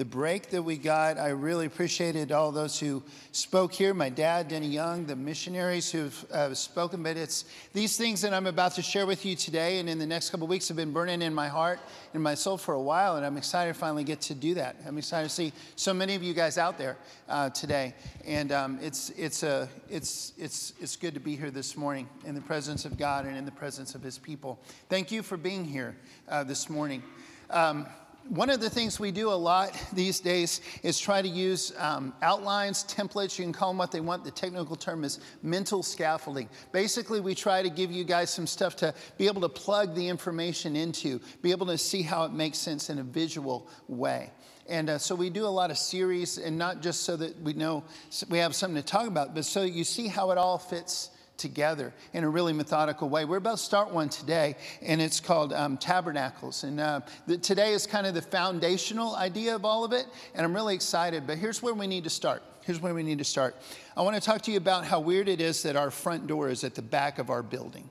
the break that we got. I really appreciated all those who spoke here. My dad, Denny Young, the missionaries who've uh, spoken. But it's these things that I'm about to share with you today and in the next couple weeks have been burning in my heart and my soul for a while. And I'm excited to finally get to do that. I'm excited to see so many of you guys out there uh, today. And um, it's, it's, a, it's, it's, it's good to be here this morning in the presence of God and in the presence of His people. Thank you for being here uh, this morning. Um, one of the things we do a lot these days is try to use um, outlines, templates, you can call them what they want. The technical term is mental scaffolding. Basically, we try to give you guys some stuff to be able to plug the information into, be able to see how it makes sense in a visual way. And uh, so we do a lot of series, and not just so that we know we have something to talk about, but so you see how it all fits together in a really methodical way. We're about to start one today, and it's called um, Tabernacles. And uh, the, today is kind of the foundational idea of all of it, and I'm really excited. But here's where we need to start. Here's where we need to start. I want to talk to you about how weird it is that our front door is at the back of our building.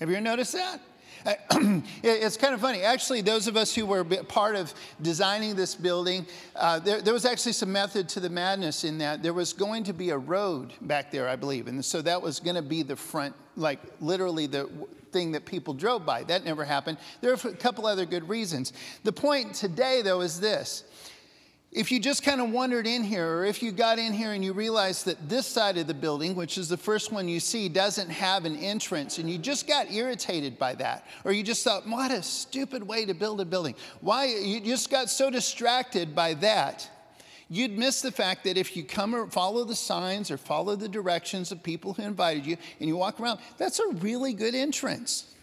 Have you ever noticed that? it's kind of funny. Actually, those of us who were part of designing this building, uh, there, there, was actually some method to the madness in that there was going to be a road back there, I believe. And so that was going to be the front, like literally the thing that people drove by. That never happened. There are a couple other good reasons. The point today, though, is this if you just kind of wandered in here, or if you got in here and you realized that this side of the building, which is the first one you see, doesn't have an entrance, and you just got irritated by that, or you just thought, what a stupid way to build a building. Why? You just got so distracted by that, you'd miss the fact that if you come or follow the signs or follow the directions of people who invited you and you walk around, that's a really good entrance.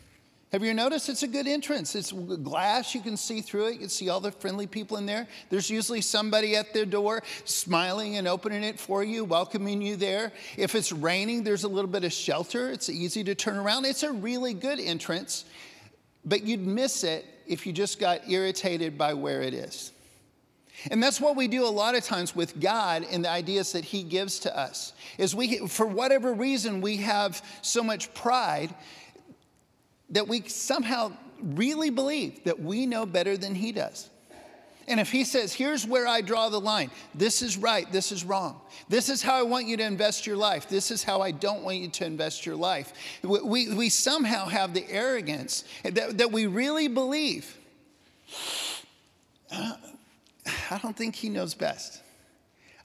Have you noticed it's a good entrance? It's glass, you can see through it. You can see all the friendly people in there. There's usually somebody at their door smiling and opening it for you, welcoming you there. If it's raining, there's a little bit of shelter. It's easy to turn around. It's a really good entrance, but you'd miss it if you just got irritated by where it is. And that's what we do a lot of times with God and the ideas that he gives to us. Is we for whatever reason we have so much pride that we somehow really believe that we know better than he does. And if he says, here's where I draw the line, this is right, this is wrong, this is how I want you to invest your life, this is how I don't want you to invest your life, we, we somehow have the arrogance that, that we really believe. Uh, I don't think he knows best.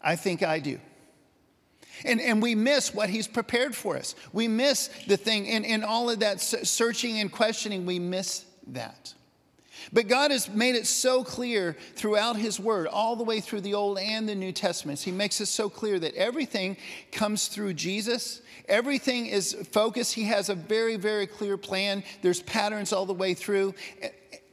I think I do. And, and we miss what he's prepared for us. We miss the thing, and, and all of that searching and questioning, we miss that. But God has made it so clear throughout His Word, all the way through the Old and the New Testaments. He makes it so clear that everything comes through Jesus. Everything is focused. He has a very, very clear plan. There's patterns all the way through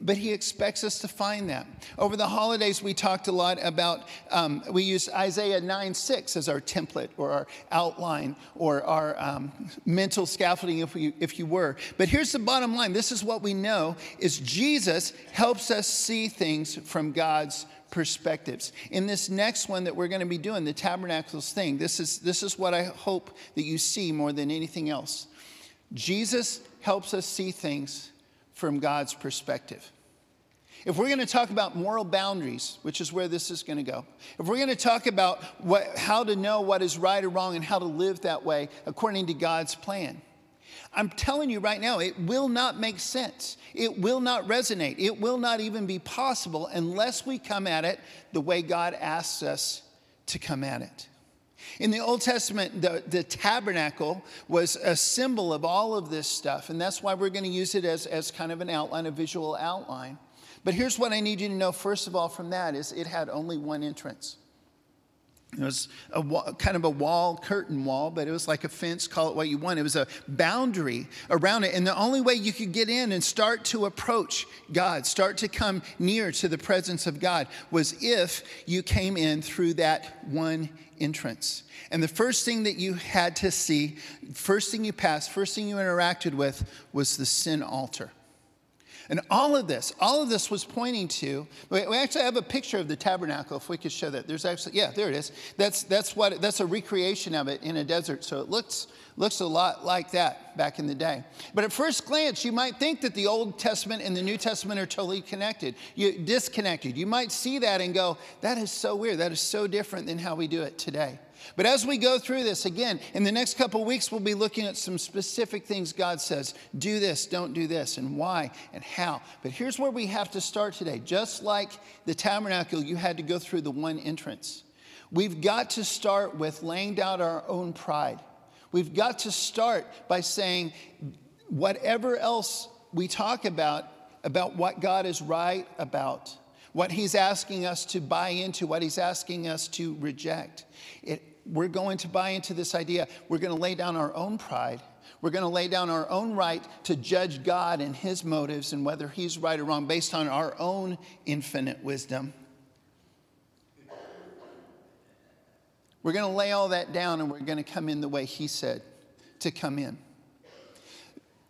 but he expects us to find them. Over the holidays, we talked a lot about, um, we used Isaiah 9 6 as our template or our outline or our um, mental scaffolding, if, we, if you were. But here's the bottom line this is what we know is Jesus helps us see things from God's perspectives. In this next one that we're going to be doing, the tabernacles thing, this is, this is what I hope that you see more than anything else. Jesus helps us see things from God's perspective. If we're going to talk about moral boundaries, which is where this is going to go, if we're going to talk about what, how to know what is right or wrong and how to live that way according to God's plan, I'm telling you right now, it will not make sense. It will not resonate. It will not even be possible unless we come at it the way God asks us to come at it. In the Old Testament, the, the tabernacle was a symbol of all of this stuff, and that's why we're going to use it as, as kind of an outline, a visual outline. But here's what I need you to know first of all from that is it had only one entrance. It was a wall, kind of a wall, curtain wall, but it was like a fence, call it what you want. It was a boundary around it. And the only way you could get in and start to approach God, start to come near to the presence of God, was if you came in through that one entrance. And the first thing that you had to see, first thing you passed, first thing you interacted with was the sin altar. And all of this, all of this was pointing to, we actually have a picture of the tabernacle, if we could show that. There's actually, yeah, there it is. That's, that's, what, that's a recreation of it in a desert. So it looks, looks a lot like that back in the day. But at first glance, you might think that the Old Testament and the New Testament are totally connected, you, disconnected. You might see that and go, that is so weird. That is so different than how we do it today. But as we go through this, again, in the next couple weeks, we'll be looking at some specific things God says do this, don't do this, and why and how. But here's where we have to start today. Just like the tabernacle, you had to go through the one entrance. We've got to start with laying down our own pride. We've got to start by saying, whatever else we talk about, about what God is right about, what He's asking us to buy into, what He's asking us to reject. It, we're going to buy into this idea. We're going to lay down our own pride. We're going to lay down our own right to judge God and his motives and whether he's right or wrong based on our own infinite wisdom. We're going to lay all that down and we're going to come in the way he said to come in.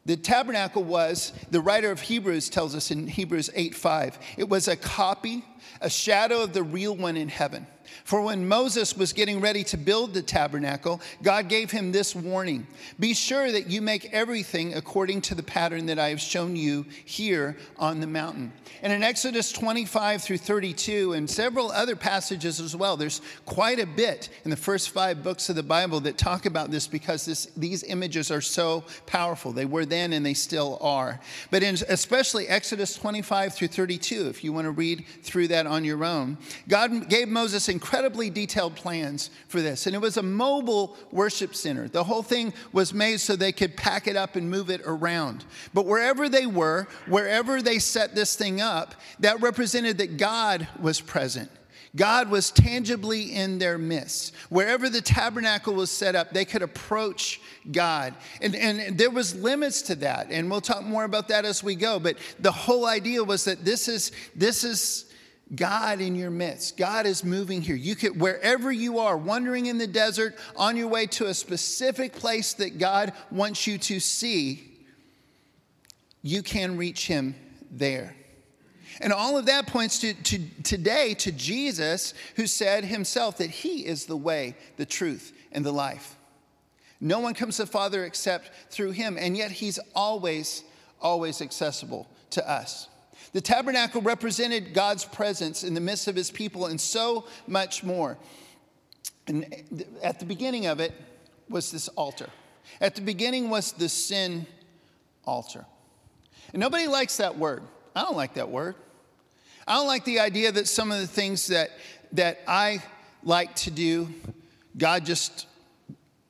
The tabernacle was, the writer of Hebrews tells us in Hebrews 8 5, it was a copy, a shadow of the real one in heaven. For when Moses was getting ready to build the tabernacle, God gave him this warning Be sure that you make everything according to the pattern that I have shown you here on the mountain. And in Exodus 25 through 32, and several other passages as well, there's quite a bit in the first five books of the Bible that talk about this because this, these images are so powerful. They were then and they still are. But in especially Exodus 25 through 32, if you want to read through that on your own, God gave Moses incredibly detailed plans for this. And it was a mobile worship center. The whole thing was made so they could pack it up and move it around. But wherever they were, wherever they set this thing up, that represented that God was present. God was tangibly in their midst. Wherever the tabernacle was set up, they could approach God. And, and there was limits to that. And we'll talk more about that as we go. But the whole idea was that this is, this is God in your midst. God is moving here. You could, wherever you are, wandering in the desert, on your way to a specific place that God wants you to see, you can reach Him there. And all of that points to, to today to Jesus, who said himself that He is the way, the truth, and the life. No one comes to the Father except through Him, and yet He's always, always accessible to us. The tabernacle represented God's presence in the midst of his people and so much more. And at the beginning of it was this altar. At the beginning was the sin altar. And nobody likes that word. I don't like that word. I don't like the idea that some of the things that, that I like to do, God just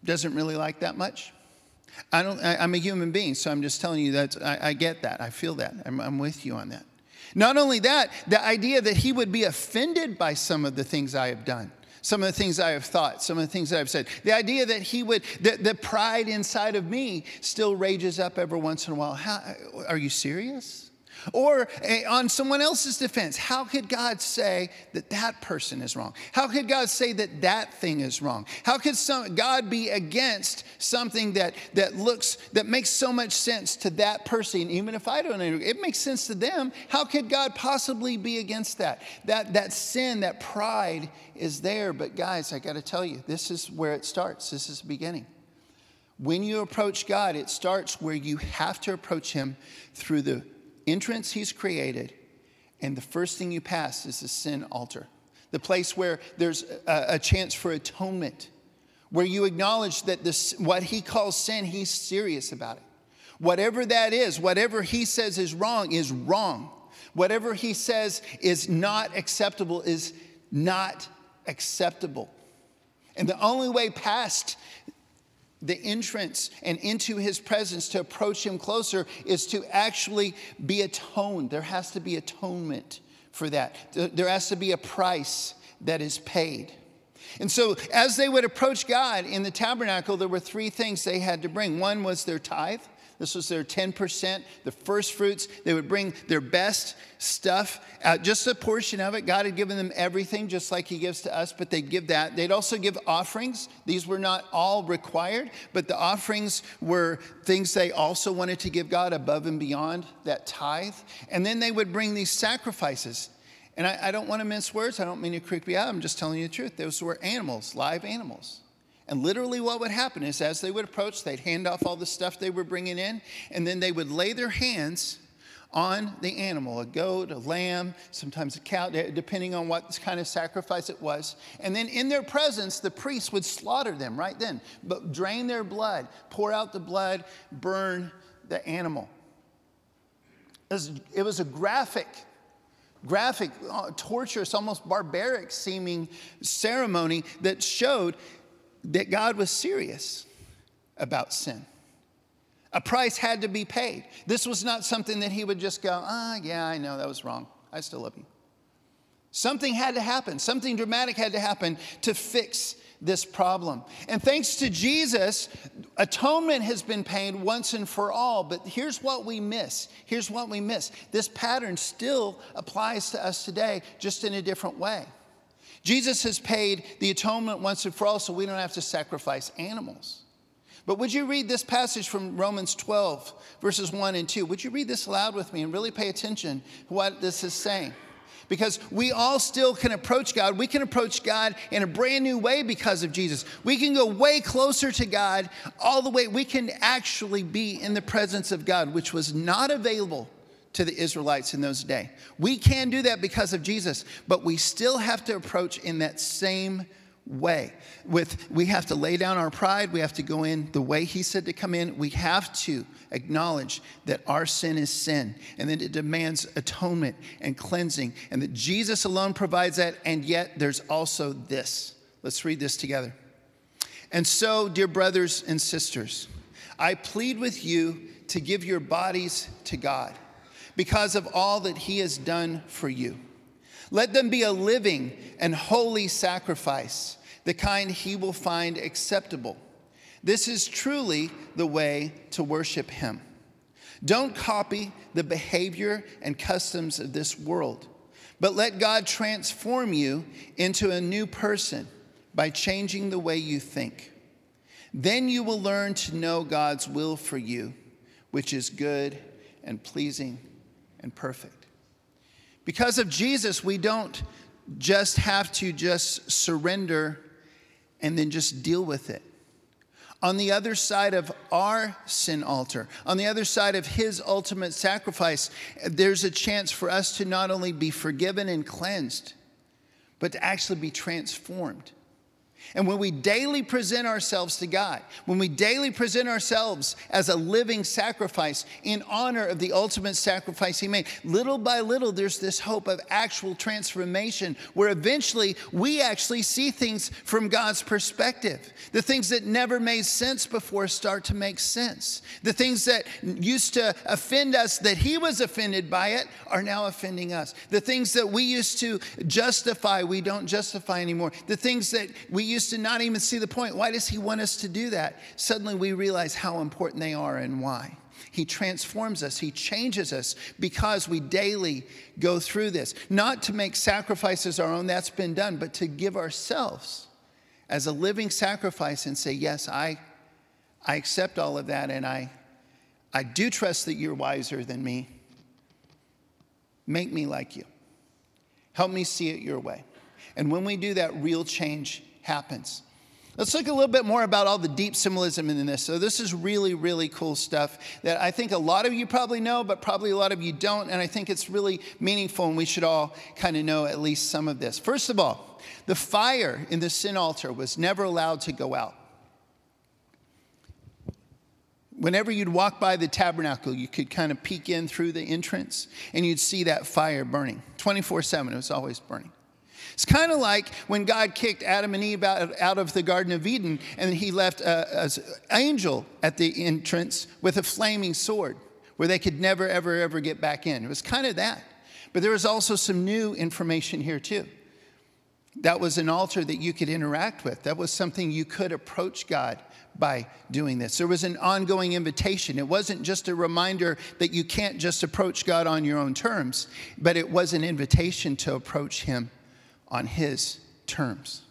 doesn't really like that much. I don't, I, am a human being, so I'm just telling you that I, I get that. I feel that. I'm, I'm with you on that. Not only that, the idea that he would be offended by some of the things I have done, some of the things I have thought, some of the things that I've said. The idea that he would, that the pride inside of me still rages up every once in a while. How, are you serious? Or eh, on someone else's defense, how could God say that that person is wrong? How could God say that that thing is wrong? How could some, God be against something that, that looks, that makes so much sense to that person, even if I don't? It makes sense to them. How could God possibly be against that? That, that sin, that pride is there. But guys, I got to tell you, this is where it starts. This is the beginning. When you approach God, it starts where you have to approach Him through the entrance he's created, and the first thing you pass is the sin altar, the place where there's a, a chance for atonement, where you acknowledge that this, what he calls sin, he's serious about it. Whatever that is, whatever he says is wrong, is wrong. Whatever he says is not acceptable is not acceptable. And the only way past the entrance and into his presence to approach him closer is to actually be atoned. There has to be atonement for that. There has to be a price that is paid. And so, as they would approach God in the tabernacle, there were three things they had to bring. One was their tithe, This was their 10%, the first fruits. They would bring their best stuff, out, just a portion of it. God had given them everything, just like He gives to us, but they'd give that. They'd also give offerings. These were not all required, but the offerings were things they also wanted to give God above and beyond that tithe. And then they would bring these sacrifices. And I, I don't want to mince words. I don't mean to creep you out. I'm just telling you the truth. Those were animals, live animals. And literally, what would happen is as they would approach, they'd hand off all the stuff they were bringing in, and then they would lay their hands on the animal a goat, a lamb, sometimes a cow, depending on what kind of sacrifice it was. And then in their presence, the priest would slaughter them right then, but drain their blood, pour out the blood, burn the animal. It was, it was a graphic graphic, uh, torturous, almost barbaric seeming ceremony that showed that God was serious about sin. A price had to be paid. This was not something that he would just go, ah, oh, yeah, I know that was wrong. I still love you. Something had to happen, something dramatic had to happen to fix this problem. And thanks to Jesus, atonement has been paid once and for all. But here's what we miss. Here's what we miss. This pattern still applies to us today, just in a different way. Jesus has paid the atonement once and for all, so we don't have to sacrifice animals. But would you read this passage from Romans 12, verses 1 and 2? Would you read this aloud with me and really pay attention to what this is saying? Because we all still can approach God. We can approach God in a brand new way because of Jesus. We can go way closer to God all the way. We can actually be in the presence of God, which was not available to the Israelites in those days. We can do that because of Jesus, but we still have to approach in that same way. With we have to lay down our pride, we have to go in the way he said to come in. We have to acknowledge that our sin is sin and that it demands atonement and cleansing and that Jesus alone provides that and yet there's also this. Let's read this together. And so, dear brothers and sisters, I plead with you to give your bodies to God because of all that he has done for you. Let them be a living and holy sacrifice, the kind he will find acceptable. This is truly the way to worship him. Don't copy the behavior and customs of this world, but let God transform you into a new person by changing the way you think. Then you will learn to know God's will for you, which is good and pleasing and perfect. Because of Jesus, we don't just have to just surrender and then just deal with it. On the other side of our sin altar, on the other side of his ultimate sacrifice, there's a chance for us to not only be forgiven and cleansed, but to actually be transformed. And when we daily present ourselves to God, when we daily present ourselves as a living sacrifice in honor of the ultimate sacrifice He made, little by little, there's this hope of actual transformation where eventually we actually see things from God's perspective. The things that never made sense before start to make sense. The things that used to offend us, that He was offended by it, are now offending us. The things that we used to justify, we don't justify anymore. The things that we used to not even see the point. Why does he want us to do that? Suddenly we realize how important they are and why. He transforms us, He changes us because we daily go through this. Not to make sacrifices our own, that's been done, but to give ourselves as a living sacrifice and say, Yes, I, I accept all of that and I, I do trust that you're wiser than me. Make me like you. Help me see it your way. And when we do that, real change happens. Let's look a little bit more about all the deep symbolism in this. So, this is really, really cool stuff that I think a lot of you probably know, but probably a lot of you don't. And I think it's really meaningful, and we should all kind of know at least some of this. First of all, the fire in the sin altar was never allowed to go out. Whenever you'd walk by the tabernacle, you could kind of peek in through the entrance and you'd see that fire burning 24 7. It was always burning. It's kind of like when God kicked Adam and Eve out, out of the Garden of Eden and he left an angel at the entrance with a flaming sword where they could never, ever, ever get back in. It was kind of that. But there was also some new information here, too. That was an altar that you could interact with. That was something you could approach God by doing this. There was an ongoing invitation. It wasn't just a reminder that you can't just approach God on your own terms, but it was an invitation to approach Him on His terms.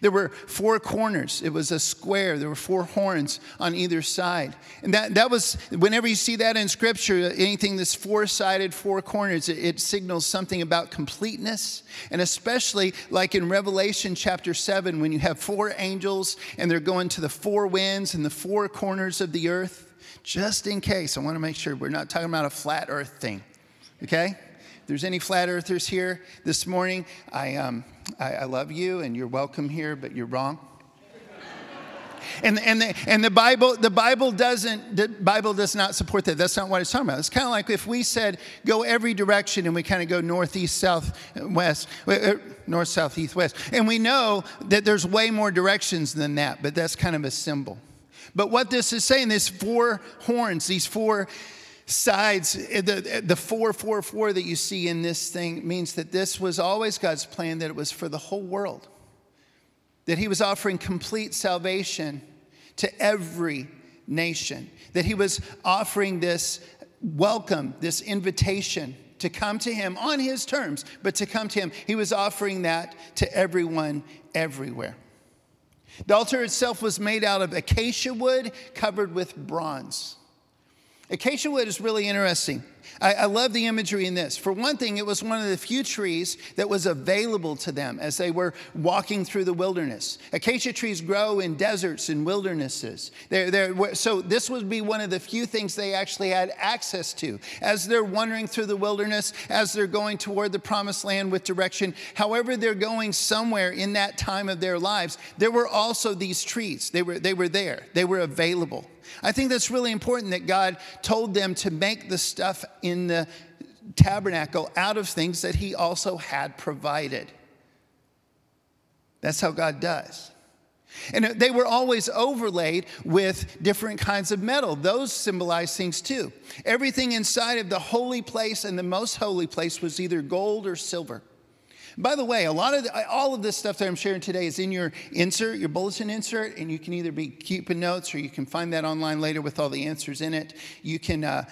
There were four corners. It was a square. There were four horns on either side. And that, that was, whenever you see that in scripture, anything that's four sided, four corners, it, it signals something about completeness. And especially like in Revelation chapter 7, when you have four angels and they're going to the four winds and the four corners of the earth. Just in case, I want to make sure we're not talking about a flat earth thing, okay? If there's any flat earthers here this morning, I, um, I, I love you and you're welcome here, but you're wrong. And, and, the, and the Bible, the Bible doesn't, the Bible does not support that. That's not what it's talking about. It's kind of like if we said go every direction and we kind of go northeast, south, west, uh, uh, north, south, east, west. And we know that there's way more directions than that, but that's kind of a symbol. But what this is saying, these four horns, these four sides, eh, the, eh, the 444 that you see in this thing means that this was always God's plan, that it was for the whole world, that He was offering complete salvation to every nation, that He was offering this welcome, this invitation to come to Him on His terms, but to come to Him. He was offering that to everyone everywhere. The altar itself was made out of acacia wood covered with bronze. Acacia wood is really interesting. I, I, love the imagery in this. For one thing, it was one of the few trees that was available to them as they were walking through the wilderness. Acacia trees grow in deserts and wildernesses. They're, they're, so, this would be one of the few things they actually had access to as they're wandering through the wilderness, as they're going toward the promised land with direction. However, they're going somewhere in that time of their lives, there were also these trees. They were, they were there, they were available. I think that's really important that God told them to make the stuff in the tabernacle out of things that He also had provided. That's how God does. And they were always overlaid with different kinds of metal. Those symbolize things too. Everything inside of the holy place and the most holy place was either gold or silver. By the way, a lot of the, all of this stuff that I'm sharing today is in your insert, your bulletin insert, and you can either be keeping notes or you can find that online later with all the answers in it. You can. Uh,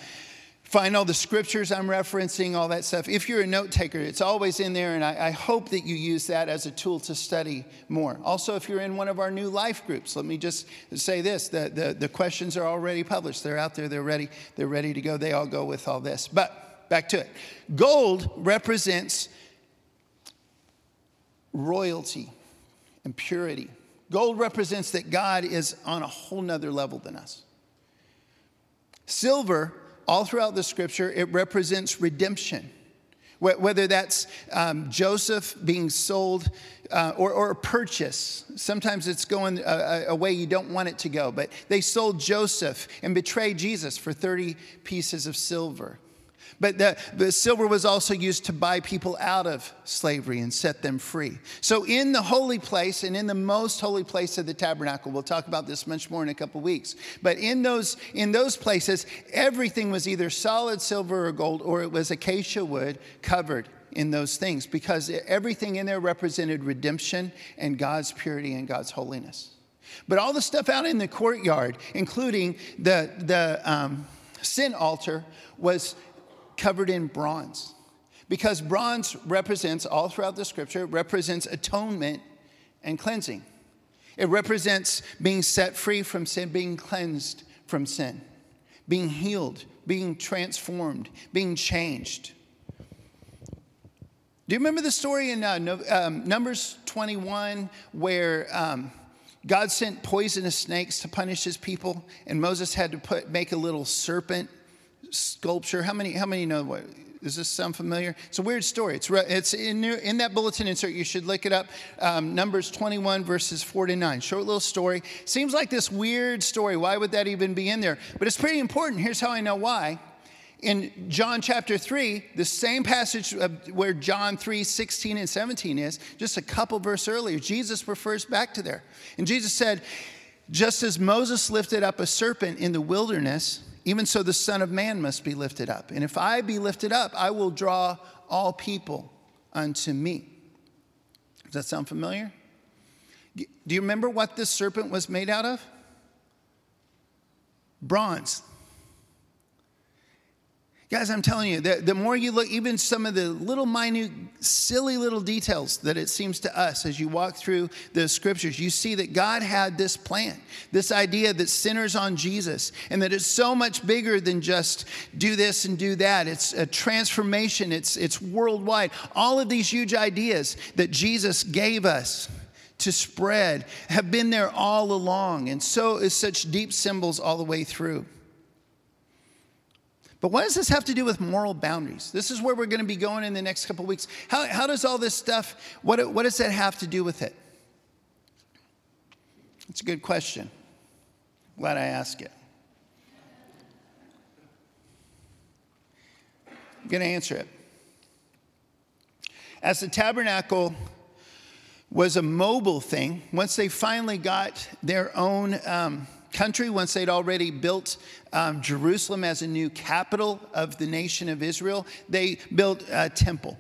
find all the scriptures I'm referencing, all that stuff. If you're a note taker, it's always in there, and I, I, hope that you use that as a tool to study more. Also, if you're in one of our new life groups, let me just say this the, the, the questions are already published. They're out there, they're ready, they're ready to go. They all go with all this. But back to it. Gold represents royalty and purity. Gold represents that God is on a whole nother level than us. Silver, all throughout the scripture, it represents redemption. Whether that's um, Joseph being sold uh, or, or a purchase. Sometimes it's going a, a way you don't want it to go. But they sold Joseph and betrayed Jesus for 30 pieces of silver. But the, the silver was also used to buy people out of slavery and set them free. So, in the holy place and in the most holy place of the tabernacle, we'll talk about this much more in a couple weeks. But in those, in those places, everything was either solid silver or gold, or it was acacia wood covered in those things because everything in there represented redemption and God's purity and God's holiness. But all the stuff out in the courtyard, including the, the um, sin altar, was covered in bronze. Because bronze represents, all throughout the scripture, represents atonement and cleansing. It represents being set free from sin, being cleansed from sin, being healed, being transformed, being changed. Do you remember the story in uh, um, Numbers 21 where um, God sent poisonous snakes to punish his people, and Moses had to put, make a little serpent sculpture. How many, how many know what? Does this sound familiar? It's a weird story. It's, it's in, in that bulletin insert. You should look it up. Um, Numbers 21, verses 49. Short little story. Seems like this weird story. Why would that even be in there? But it's pretty important. Here's how I know why. In John chapter 3, the same passage where John 3, 16 and 17 is, just a couple verse earlier, Jesus refers back to there. And Jesus said, Just as Moses lifted up a serpent in the wilderness, even so, the Son of Man must be lifted up. And if I be lifted up, I will draw all people unto me. Does that sound familiar? Do you remember what this serpent was made out of? Bronze. Guys, I'm telling you, the, the more you look, even some of the little minute, silly little details that it seems to us as you walk through the scriptures, you see that God had this plan, this idea that sinners on Jesus, and that it's so much bigger than just do this and do that. It's a transformation, it's, it's worldwide. All of these huge ideas that Jesus gave us to spread have been there all along, and so is such deep symbols all the way through. But what does this have to do with moral boundaries? This is where we're going to be going in the next couple weeks. How, how does all this stuff, what, what does that have to do with it? It's a good question. Glad I asked it. I'm going to answer it. As the tabernacle was a mobile thing, once they finally got their own. Um, country once they'd already built um, Jerusalem as a new capital of the nation of Israel. They built a temple.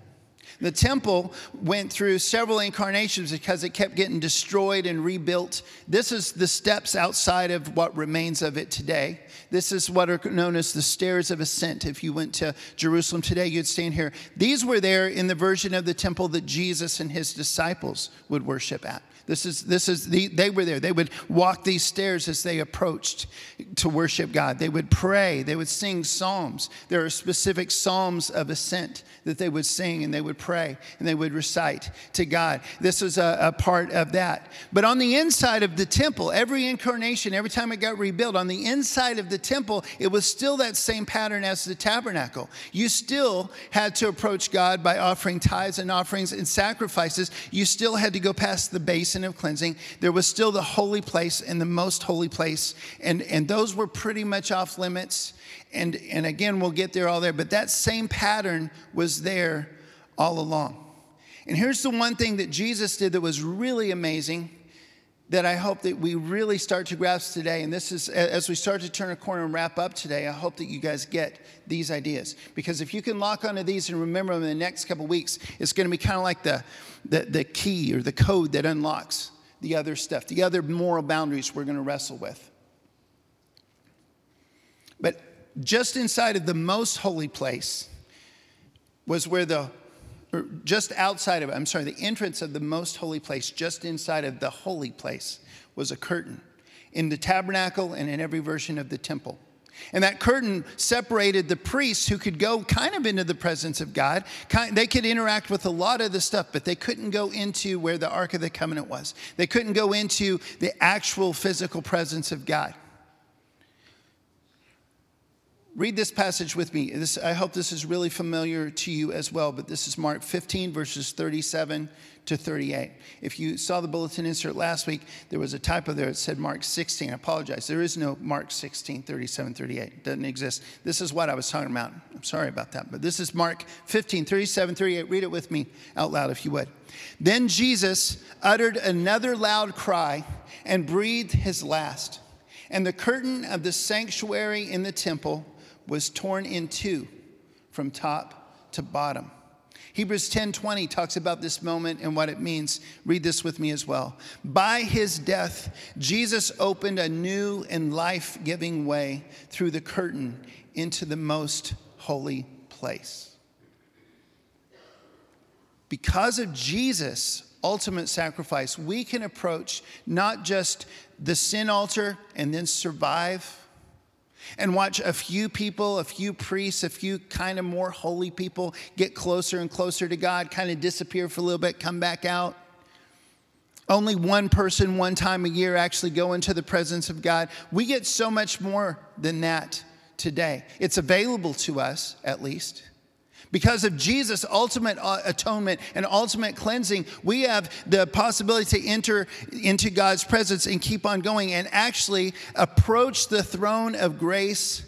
The temple went through several incarnations because it kept getting destroyed and rebuilt. This is the steps outside of what remains of it today. This is what are known as the stairs of ascent. If you went to Jerusalem today, you'd stand here. These were there in the version of the temple that Jesus and his disciples would worship at. This is, this is the, they were there. They would walk these stairs as they approached to worship God. They would pray. They would sing psalms. There are specific psalms of ascent that they would sing and they would pray and they would recite to God. This was a, a part of that. But on the inside of the temple, every incarnation, every time it got rebuilt, on the inside of the temple, it was still that same pattern as the tabernacle. You still had to approach God by offering tithes and offerings and sacrifices. You still had to go past the basin basin of cleansing. There was still the holy place and the most holy place, and, and those were pretty much off limits. And, and again, we'll get there all there, but that same pattern was there all along. And here's the one thing that Jesus did that was really amazing that I hope that we really start to grasp today. And this is, as we start to turn a corner and wrap up today, I hope that you guys get these ideas. Because if you can lock onto these and remember them in the next couple weeks, it's going to be kind of like the, the, the key or the code that unlocks the other stuff, the other moral boundaries we're going to wrestle with. But just inside of the most holy place was where the just outside of I'm sorry, the entrance of the most holy place, just inside of the holy place, was a curtain in the tabernacle and in every version of the temple. And that curtain separated the priests who could go kind of into the presence of God. They could interact with a lot of the stuff, but they couldn't go into where the Ark of the Covenant was. They couldn't go into the actual physical presence of God. Read this passage with me. This, I hope this is really familiar to you as well, but this is Mark 15, verses 37 to 38. If you saw the bulletin insert last week, there was a typo there. It said Mark 16. I apologize. There is no Mark 16, 37, 38. It doesn't exist. This is what I was talking about. I'm sorry about that. But this is Mark 15, 37, 38. Read it with me out loud if you would. Then Jesus uttered another loud cry and breathed his last. And the curtain of the sanctuary in the temple was torn in two from top to bottom. Hebrews 10:20 talks about this moment and what it means. Read this with me as well. By his death, Jesus opened a new and life-giving way through the curtain into the most holy place. Because of Jesus' ultimate sacrifice, we can approach not just the sin altar and then survive and watch a few people, a few priests, a few kind of more holy people get closer and closer to God, kind of disappear for a little bit, come back out. Only one person, one time a year, actually go into the presence of God. We get so much more than that today. It's available to us, at least. Because of Jesus' ultimate uh, atonement and ultimate cleansing, we have the possibility to enter into God's presence and keep on going and actually approach the throne of grace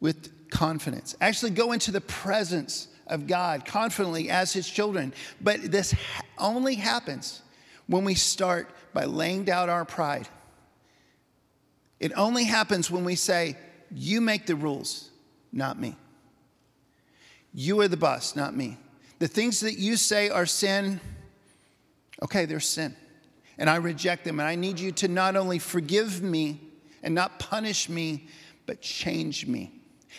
with confidence. Actually, go into the presence of God confidently as His children. But this only happens when we start by laying down our pride. It only happens when we say, You make the rules, not me. You are the boss, not me. The things that you say are sin, Okay, they're sin. And I reject them. And I need you to not only forgive me and not punish me, but change me.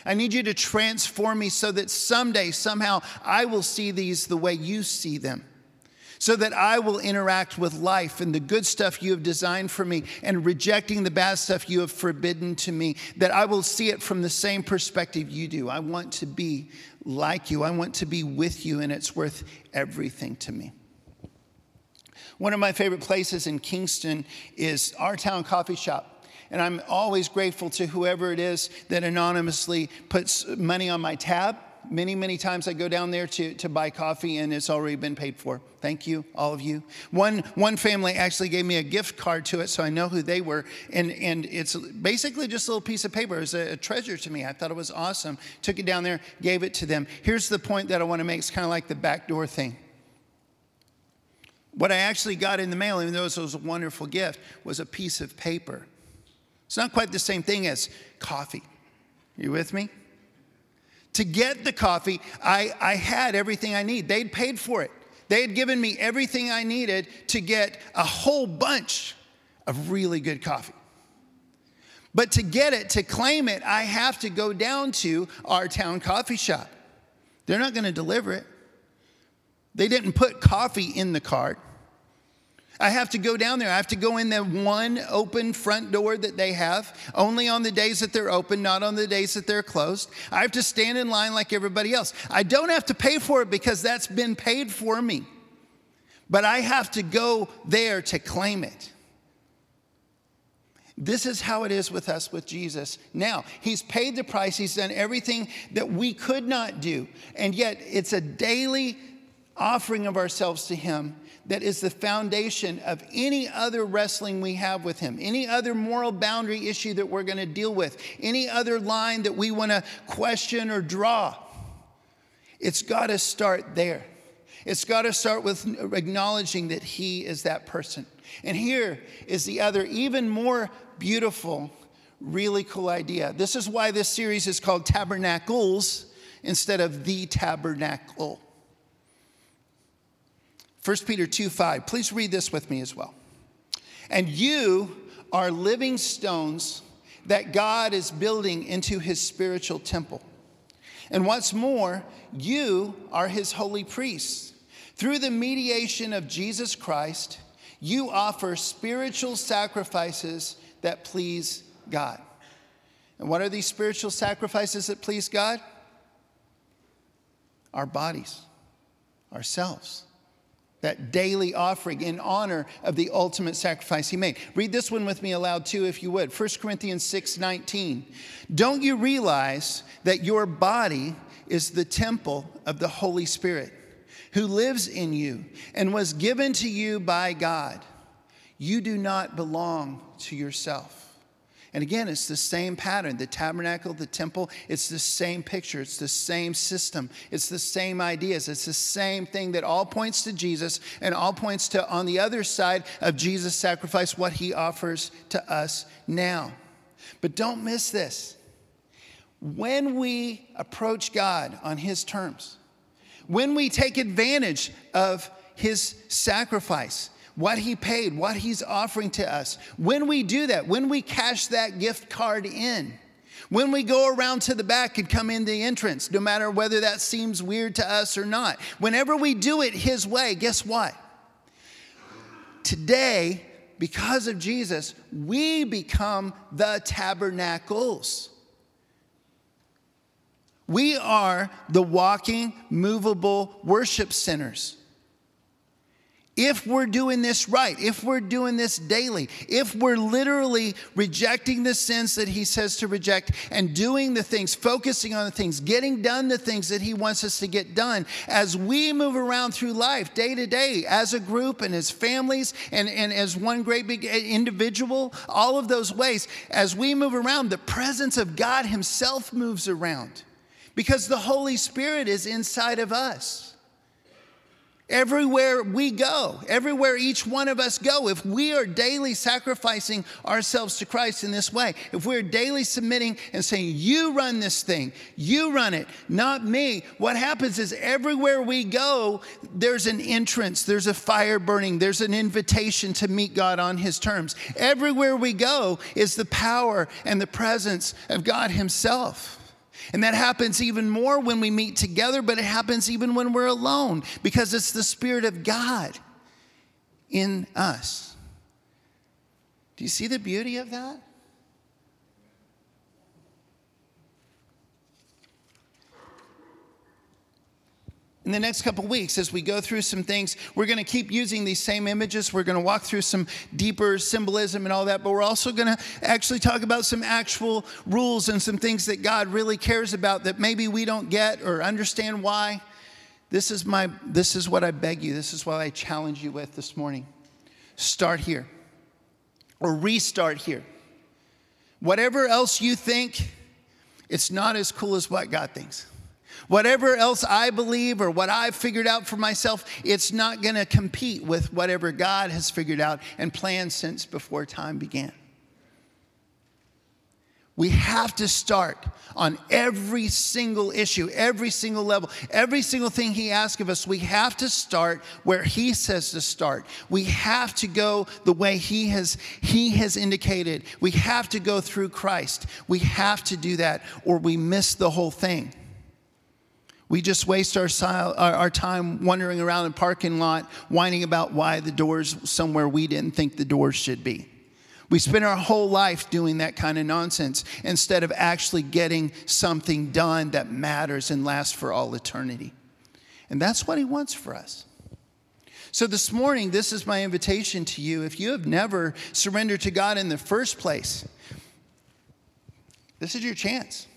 I need you to transform me so that someday, somehow, I will see these the way you see them. So that I will interact with life and the good stuff you have designed for me and rejecting the bad stuff you have forbidden to me, that I will see it from the same perspective you do. I want to be like you, I want to be with you, and it's worth everything to me. One of my favorite places in Kingston is our town coffee shop. And I'm always grateful to whoever it is that anonymously puts money on my tab. Many, many times I go down there to, to buy coffee and it's already been paid for. Thank you, all of you. One, one family actually gave me a gift card to it, so I know who they were. And, and it's basically just a little piece of paper. It was a, a treasure to me. I thought it was awesome. Took it down there, gave it to them. Here's the point that I want to make it's kind of like the backdoor thing. What I actually got in the mail, even though it was a wonderful gift, was a piece of paper. It's not quite the same thing as coffee. You with me? To get the coffee, I, I had everything I need. They'd paid for it. They had given me everything I needed to get a whole bunch of really good coffee. But to get it, to claim it, I have to go down to our town coffee shop. They're not going to deliver it. They didn't put coffee in the cart. I have to go down there. I have to go in the one open front door that they have, only on the days that they're open, not on the days that they're closed. I have to stand in line like everybody else. I don't have to pay for it because that's been paid for me. But I have to go there to claim it. This is how it is with us with Jesus. Now, He's paid the price, He's done everything that we could not do. And yet, it's a daily offering of ourselves to Him that is the foundation of any other wrestling we have with Him, any other moral boundary issue that we're going to deal with, any other line that we want to question or draw. It's got to start there. It's got to start with acknowledging that He is that person. And here is the other, even more beautiful, really cool idea. This is why this series is called Tabernacles instead of the Tabernacle. 1 Peter 2 5. Please read this with me as well. And you are living stones that God is building into his spiritual temple. And what's more, you are his holy priests. Through the mediation of Jesus Christ, you offer spiritual sacrifices that please God. And what are these spiritual sacrifices that please God? Our bodies, ourselves that daily offering in honor of the ultimate sacrifice he made. Read this one with me aloud too, if you would. 1 Corinthians 6 19. Don't you realize that your body is the temple of the Holy Spirit who lives in you and was given to you by God? You do not belong to yourself. And again, it's the same pattern the tabernacle, the temple, it's the same picture, it's the same system, it's the same ideas, it's the same thing that all points to Jesus and all points to, on the other side of Jesus' sacrifice, what he offers to us now. But don't miss this. When we approach God on his terms, when we take advantage of his sacrifice, what he paid, what he's offering to us. When we do that, when we cash that gift card in, when we go around to the back and come in the entrance, no matter whether that seems weird to us or not, whenever we do it his way, guess what? Today, because of Jesus, we become the tabernacles. We are the walking, movable worship centers. If we're doing this right, if we're doing this daily, if we're literally rejecting the sins that he says to reject and doing the things, focusing on the things, getting done the things that he wants us to get done, as we move around through life day to day as a group and as families and, and as one great big individual, all of those ways, as we move around, the presence of God himself moves around because the Holy Spirit is inside of us. Everywhere we go, everywhere each one of us go, if we are daily sacrificing ourselves to Christ in this way, if we're daily submitting and saying, You run this thing, you run it, not me, what happens is everywhere we go, there's an entrance, there's a fire burning, there's an invitation to meet God on His terms. Everywhere we go is the power and the presence of God Himself. And that happens even more when we meet together, but it happens even when we're alone because it's the Spirit of God in us. Do you see the beauty of that? In the next couple weeks as we go through some things. We're going to keep using these same images. We're going to walk through some deeper symbolism and all that but we're also going to actually talk about some actual rules and some things that god really cares about that maybe we don't get or understand why. This is my this is what i beg you this is what i challenge you with this morning. Start here or restart here. Whatever else you think it's not as cool as what god thinks Whatever else I believe or what I've figured out for myself, it's not going to compete with whatever God has figured out and planned since before time began. We have to start on every single issue, every single level, every single thing He asks of us. We have to start where He says to start. We have to go the way He has, he has indicated. We have to go through Christ. We have to do that, or we miss the whole thing. We just waste our, our time wandering around the parking lot, whining about why the door's somewhere we didn't think the doors should be. We spend our whole life doing that kind of nonsense instead of actually getting something done that matters and lasts for all eternity. And that's what He wants for us. So, this morning, this is my invitation to you. If you have never surrendered to God in the first place, this is your chance.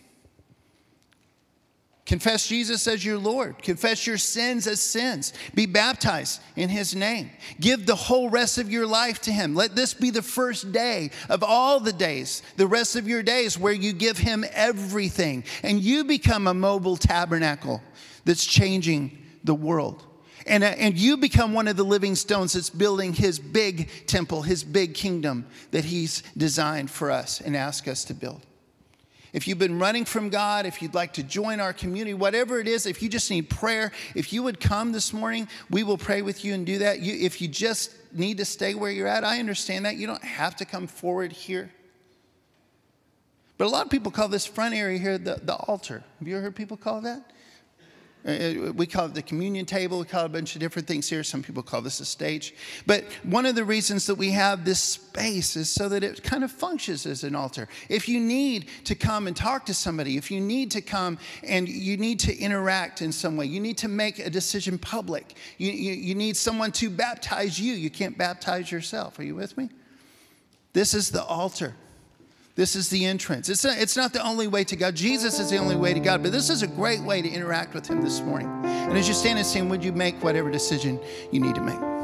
Confess Jesus as your Lord. Confess your sins as sins. Be baptized in His name. Give the whole rest of your life to Him. Let this be the first day of all the days, the rest of your days, where you give Him everything and you become a mobile tabernacle that's changing the world. And, uh, and you become one of the living stones that's building His big temple, His big kingdom that He's designed for us and asked us to build. If you've been running from God, if you'd like to join our community, whatever it is, if you just need prayer, if you would come this morning, we will pray with you and do that. You, if you just need to stay where you're at, I understand that. You don't have to come forward here. But a lot of people call this front area here the, the altar. Have you ever heard people call that? Uh, we call it the communion table. We call it a bunch of different things here. Some people call this a stage. But one of the reasons that we have this space is so that it kind of functions as an altar. If you need to come and talk to somebody, if you need to come and you need to interact in some way, you need to make a decision public, you, you, you need someone to baptize you. You can't baptize yourself. Are you with me? This is the altar. This is the entrance. It's, a, it's not the only way to God. Jesus is the only way to God, but this is a great way to interact with Him this morning. And as you stand and sing, would you make whatever decision you need to make?